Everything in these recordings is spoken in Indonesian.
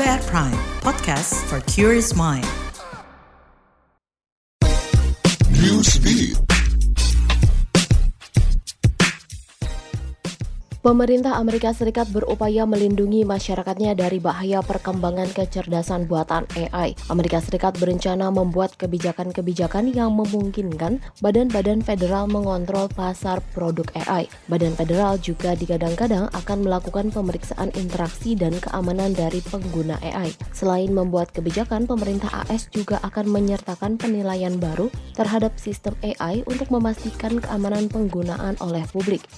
KBR Prime, podcast for curious mind. Newsbeat. Pemerintah Amerika Serikat berupaya melindungi masyarakatnya dari bahaya perkembangan kecerdasan buatan AI. Amerika Serikat berencana membuat kebijakan-kebijakan yang memungkinkan badan-badan federal mengontrol pasar produk AI. Badan federal juga digadang-gadang akan melakukan pemeriksaan interaksi dan keamanan dari pengguna AI. Selain membuat kebijakan, pemerintah AS juga akan menyertakan penilaian baru terhadap sistem AI untuk memastikan keamanan penggunaan oleh publik.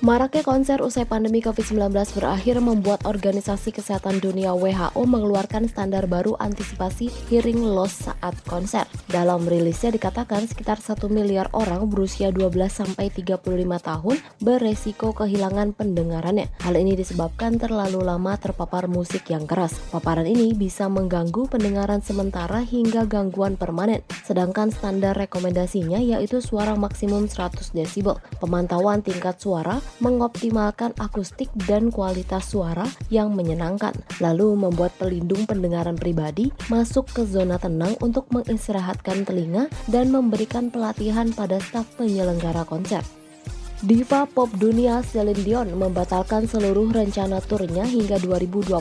Maraknya konser usai pandemi COVID-19 berakhir membuat Organisasi Kesehatan Dunia WHO mengeluarkan standar baru antisipasi hearing loss saat konser. Dalam rilisnya dikatakan sekitar 1 miliar orang berusia 12 sampai 35 tahun beresiko kehilangan pendengarannya. Hal ini disebabkan terlalu lama terpapar musik yang keras. Paparan ini bisa mengganggu pendengaran sementara hingga gangguan permanen. Sedangkan standar rekomendasinya yaitu suara maksimum 100 desibel. Pemantauan tingkat suara mengoptimalkan akustik dan kualitas suara yang menyenangkan, lalu membuat pelindung pendengaran pribadi masuk ke zona tenang untuk mengistirahatkan telinga dan memberikan pelatihan pada staf penyelenggara konser. Diva pop dunia Celine Dion membatalkan seluruh rencana turnya hingga 2024.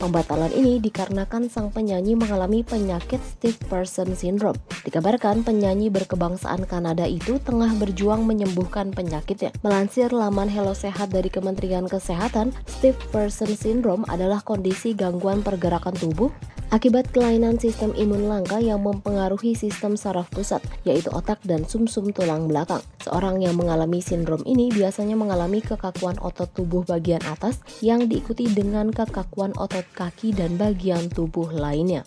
Pembatalan ini dikarenakan sang penyanyi mengalami penyakit stiff person syndrome. Dikabarkan penyanyi berkebangsaan Kanada itu tengah berjuang menyembuhkan penyakitnya. Melansir laman Hello Sehat dari Kementerian Kesehatan, stiff person syndrome adalah kondisi gangguan pergerakan tubuh akibat kelainan sistem imun langka yang mempengaruhi sistem saraf pusat, yaitu otak dan sumsum -sum tulang belakang. Seorang yang mengalami sindrom ini biasanya mengalami kekakuan otot tubuh bagian atas yang diikuti dengan kekakuan otot kaki dan bagian tubuh lainnya.